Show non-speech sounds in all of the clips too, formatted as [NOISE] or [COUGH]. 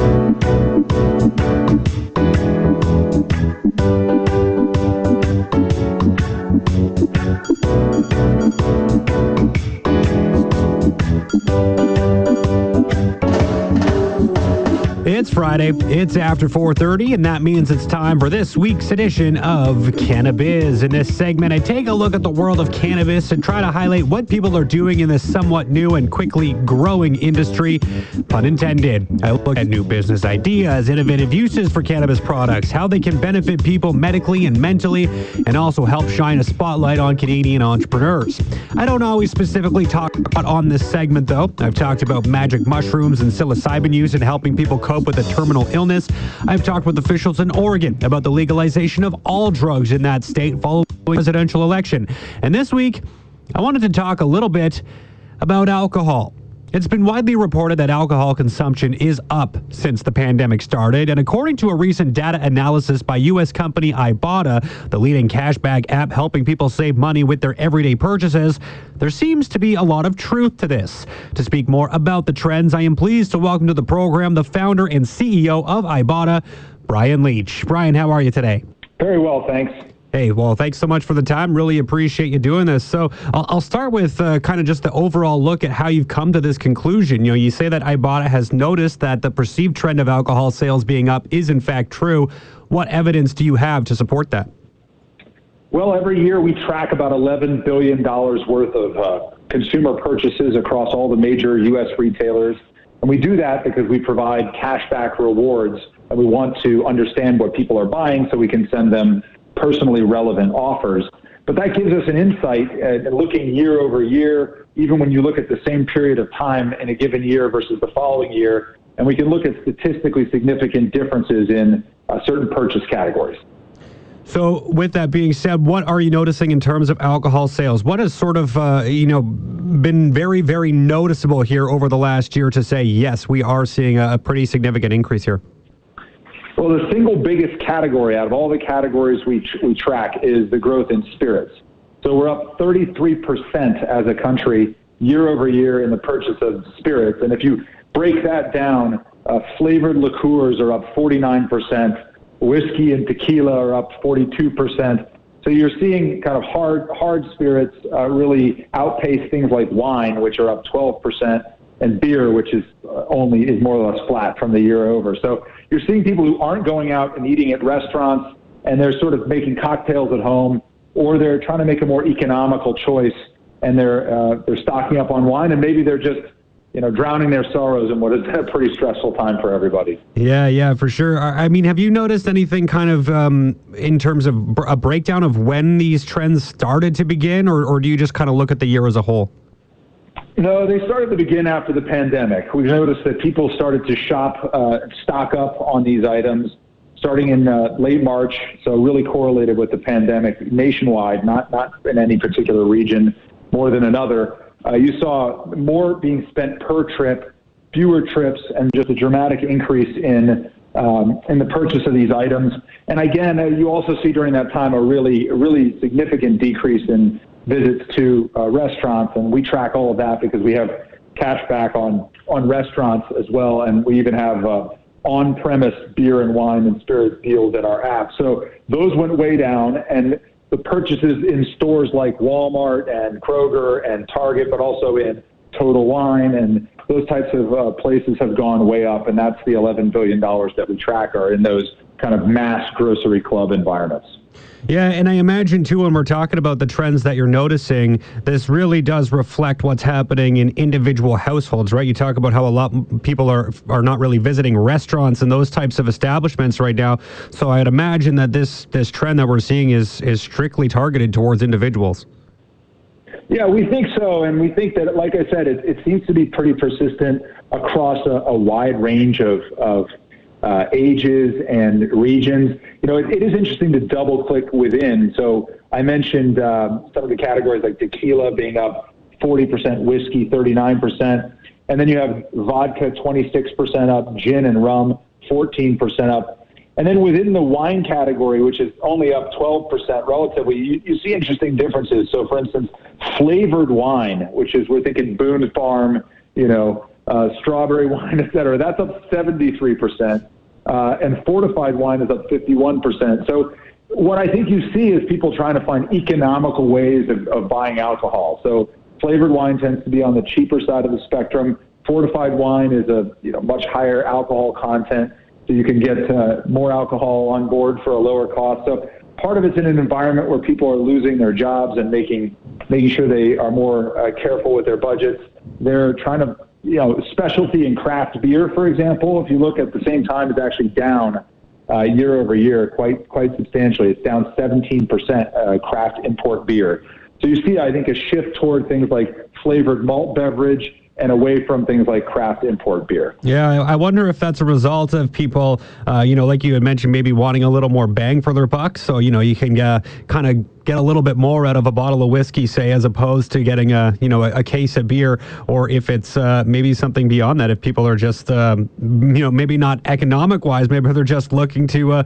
It's Friday. It's after 4:30, and that means it's time for this week's edition of Cannabis. In this segment, I take a look at the world of cannabis and try to highlight what people are doing in this somewhat new and quickly growing industry. Pun intended. I look at new business ideas, innovative uses for cannabis products, how they can benefit people medically and mentally, and also help shine a spotlight on Canadian entrepreneurs. I don't always specifically talk about on this segment, though. I've talked about magic mushrooms and psilocybin use in helping people cope with a terminal illness. I've talked with officials in Oregon about the legalization of all drugs in that state following the presidential election. And this week, I wanted to talk a little bit about alcohol. It's been widely reported that alcohol consumption is up since the pandemic started, and according to a recent data analysis by U.S. company Ibotta, the leading cashback app helping people save money with their everyday purchases, there seems to be a lot of truth to this. To speak more about the trends, I am pleased to welcome to the program the founder and CEO of Ibotta, Bryan Leach. Bryan, how are you today? Very well, thanks. Hey, well, thanks so much for the time. Really appreciate you doing this. So, I'll, I'll start with uh, kind of just the overall look at how you've come to this conclusion. You know, you say that Ibotta has noticed that the perceived trend of alcohol sales being up is in fact true. What evidence do you have to support that? Well, every year we track about $11 billion worth of uh, consumer purchases across all the major U.S. retailers. And we do that because we provide cashback rewards and we want to understand what people are buying so we can send them personally relevant offers. But that gives us an insight at looking year over year, even when you look at the same period of time in a given year versus the following year, and we can look at statistically significant differences in uh, certain purchase categories. So, with that being said, what are you noticing in terms of alcohol sales? What has sort of, uh, you know, been very, very noticeable here over the last year to say, yes, we are seeing a pretty significant increase here? Well, the single biggest category out of all the categories we, we track is the growth in spirits. So we're up 33% as a country year over year in the purchase of spirits. And if you break that down, uh, flavored liqueurs are up 49%, whiskey and tequila are up 42%. So you're seeing kind of hard hard spirits uh, really outpace things like wine, which are up 12%, and beer, which is uh, only is more or less flat from the year over. So you're seeing people who aren't going out and eating at restaurants, and they're sort of making cocktails at home, or they're trying to make a more economical choice, and they're uh, they're stocking up on wine, and maybe they're just you know, drowning their sorrows in what is [LAUGHS] a pretty stressful time for everybody. Yeah, yeah, for sure. I mean, have you noticed anything kind of um, in terms of a breakdown of when these trends started to begin, or, or do you just kind of look at the year as a whole? No, they started to begin after the pandemic. We've noticed that people started to shop, uh, stock up on these items starting in uh, late March, so really correlated with the pandemic nationwide, not, not in any particular region more than another. Uh, you saw more being spent per trip, fewer trips, and just a dramatic increase in um, in the purchase of these items. And again, uh, you also see during that time a really, really significant decrease in visits to uh, restaurants, and we track all of that because we have cash back on on restaurants as well, and we even have uh, on-premise beer and wine and spirits deals in our app. So those went way down, and the purchases in stores like Walmart and Kroger and Target, but also in Total Wine and those types of uh, places have gone way up, and that's the $11 billion that we track are in those kind of mass grocery club environments. Yeah, and I imagine too when we're talking about the trends that you're noticing, this really does reflect what's happening in individual households, right? You talk about how a lot people are are not really visiting restaurants and those types of establishments right now. So I'd imagine that this this trend that we're seeing is is strictly targeted towards individuals. Yeah, we think so, and we think that, like I said, it, it seems to be pretty persistent across a, a wide range of of uh, ages and regions. You know, it, it is interesting to double click within. So I mentioned um, some of the categories like tequila being up 40%, whiskey 39%, and then you have vodka 26% up, gin and rum 14% up. And then within the wine category, which is only up 12% relatively, you, you see interesting differences. So, for instance, flavored wine, which is we're thinking Boone's Farm, you know, uh, strawberry [LAUGHS] wine, et cetera. That's up 73%. Uh, and fortified wine is up 51%. So what I think you see is people trying to find economical ways of, of buying alcohol. So flavored wine tends to be on the cheaper side of the spectrum. Fortified wine is a you know much higher alcohol content, so you can get uh, more alcohol on board for a lower cost. So part of it's in an environment where people are losing their jobs and making making sure they are more uh, careful with their budgets. They're trying to you know specialty and craft beer, for example. If you look at the same time, it's actually down uh, year over year, quite quite substantially. It's down 17% uh, craft import beer. So you see, I think, a shift toward things like flavored malt beverage and away from things like craft import beer. Yeah, I wonder if that's a result of people, uh, you know, like you had mentioned, maybe wanting a little more bang for their buck. So, you know, you can uh, kind of get a little bit more out of a bottle of whiskey, say, as opposed to getting a, you know, a, a case of beer, or if it's uh, maybe something beyond that. If people are just, um, you know, maybe not economic wise, maybe they're just looking to uh,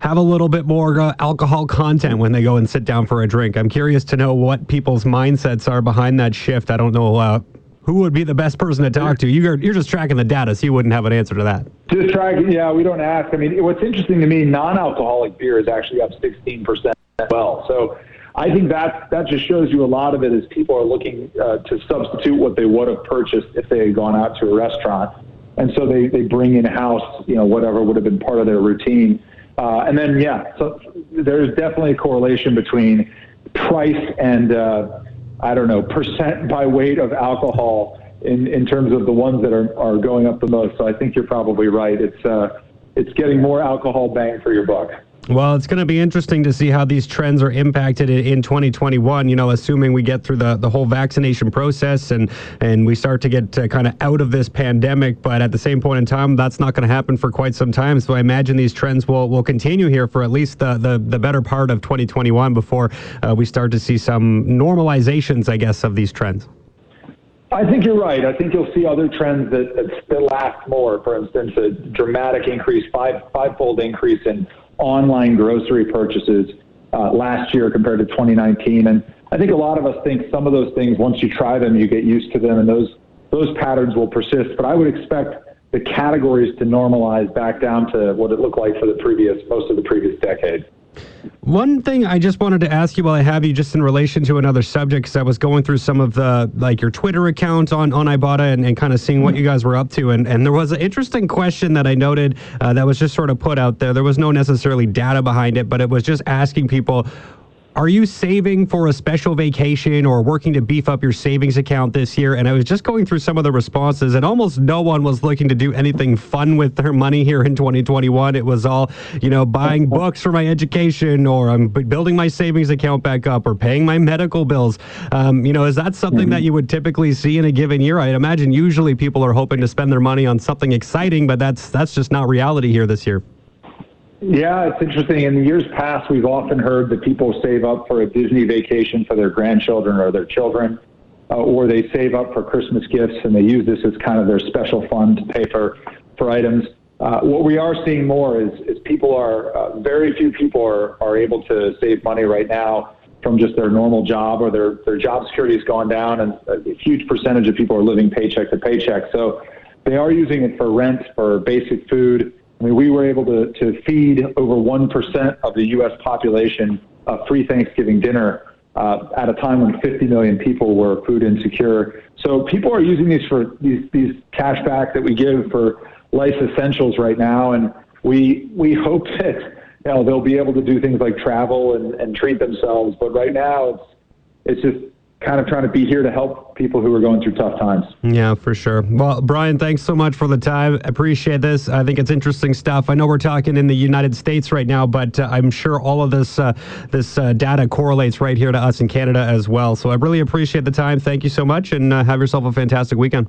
have a little bit more uh, alcohol content when they go and sit down for a drink. I'm curious to know what people's mindsets are behind that shift. I don't know uh, who would be the best person to talk to? You're, you're just tracking the data, so you wouldn't have an answer to that. Just tracking, yeah, we don't ask. I mean, what's interesting to me, non-alcoholic beer is actually up 16% as well. So I think that that just shows you a lot of it is people are looking uh, to substitute what they would have purchased if they had gone out to a restaurant, and so they they bring in house, you know, whatever would have been part of their routine, uh, and then yeah, so there's definitely a correlation between price and uh, I don't know, percent by weight of alcohol in, in terms of the ones that are, are going up the most. So I think you're probably right. It's, uh, it's getting more alcohol bang for your buck. Well, it's going to be interesting to see how these trends are impacted in 2021. You know, assuming we get through the, the whole vaccination process and and we start to get uh, kind of out of this pandemic. But at the same point in time, that's not going to happen for quite some time. So I imagine these trends will, will continue here for at least the, the, the better part of 2021 before uh, we start to see some normalizations, I guess, of these trends. I think you're right. I think you'll see other trends that, that, that last more. For instance, a dramatic increase, five fivefold increase in online grocery purchases uh, last year compared to 2019. And I think a lot of us think some of those things, once you try them, you get used to them, and those those patterns will persist. But I would expect the categories to normalize back down to what it looked like for the previous most of the previous decade. One thing I just wanted to ask you while I have you, just in relation to another subject, because I was going through some of the like your Twitter account on on Ibotta and, and kind of seeing what you guys were up to, and and there was an interesting question that I noted uh, that was just sort of put out there. There was no necessarily data behind it, but it was just asking people are you saving for a special vacation or working to beef up your savings account this year? And I was just going through some of the responses, and almost no one was looking to do anything fun with their money here in 2021. It was all, you know, buying [LAUGHS] books for my education, or I'm building my savings account back up, or paying my medical bills. Um, you know, is that something mm-hmm. that you would typically see in a given year? I'd imagine usually people are hoping to spend their money on something exciting, but that's that's just not reality here this year. Yeah, it's interesting. In the years past, we've often heard that people save up for a Disney vacation for their grandchildren or their children, uh, or they save up for Christmas gifts and they use this as kind of their special fund to pay for, for items. Uh, what we are seeing more is, is people are, uh, very few people are, are able to save money right now from just their normal job or their, their job security has gone down and a huge percentage of people are living paycheck to paycheck. So they are using it for rent, for basic food, I mean, we were able to, to feed over 1% of the U.S. population a free Thanksgiving dinner uh, at a time when 50 million people were food insecure. So people are using these for these, these cash back that we give for life essentials right now. And we, we hope that, you know, they'll be able to do things like travel and, and treat themselves. But right now it's, it's just kind of trying to be here to help people who are going through tough times. Yeah, for sure. Well, Bryan, thanks so much for the time. Appreciate this. I think it's interesting stuff. I know we're talking in the United States right now, but uh, I'm sure all of this uh, this uh, data correlates right here to us in Canada as well. So I really appreciate the time. Thank you so much, and uh, have yourself a fantastic weekend.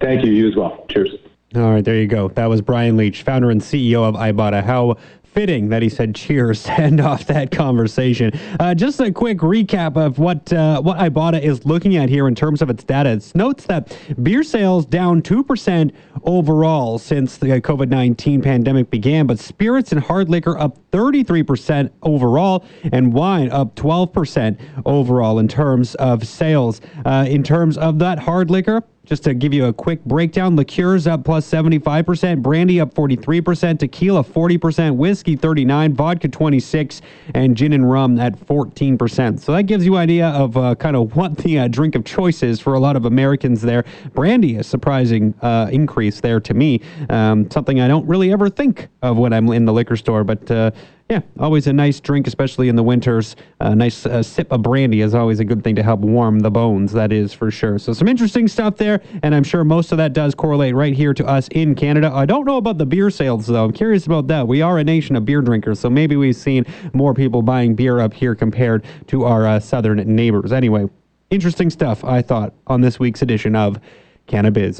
Thank you. You as well. Cheers. All right, there you go. That was Bryan Leach, founder and CEO of Ibotta. How fitting that he said cheers to [LAUGHS] end off that conversation. Uh, just a quick recap of what uh, what Ibotta is looking at here in terms of its data. It notes that beer sales down 2% overall since the COVID 19 pandemic began, but spirits and hard liquor up 33% overall, and wine up 12% overall in terms of sales. Uh, in terms of that hard liquor, just to give you a quick breakdown, liqueurs up plus 75%, brandy up 43%, tequila 40%, whiskey 39, vodka 26, and gin and rum at 14%. So that gives you an idea of uh, kind of what the uh, drink of choice is for a lot of Americans there. Brandy, a surprising uh, increase there to me. Um, something I don't really ever think of when I'm in the liquor store, but uh, yeah, always a nice drink, especially in the winters. A nice uh, sip of brandy is always a good thing to help warm the bones, that is for sure. So, some interesting stuff there, and I'm sure most of that does correlate right here to us in Canada. I don't know about the beer sales, though. I'm curious about that. We are a nation of beer drinkers, so maybe we've seen more people buying beer up here compared to our uh, southern neighbors. Anyway, interesting stuff, I thought, on this week's edition of Cannabis.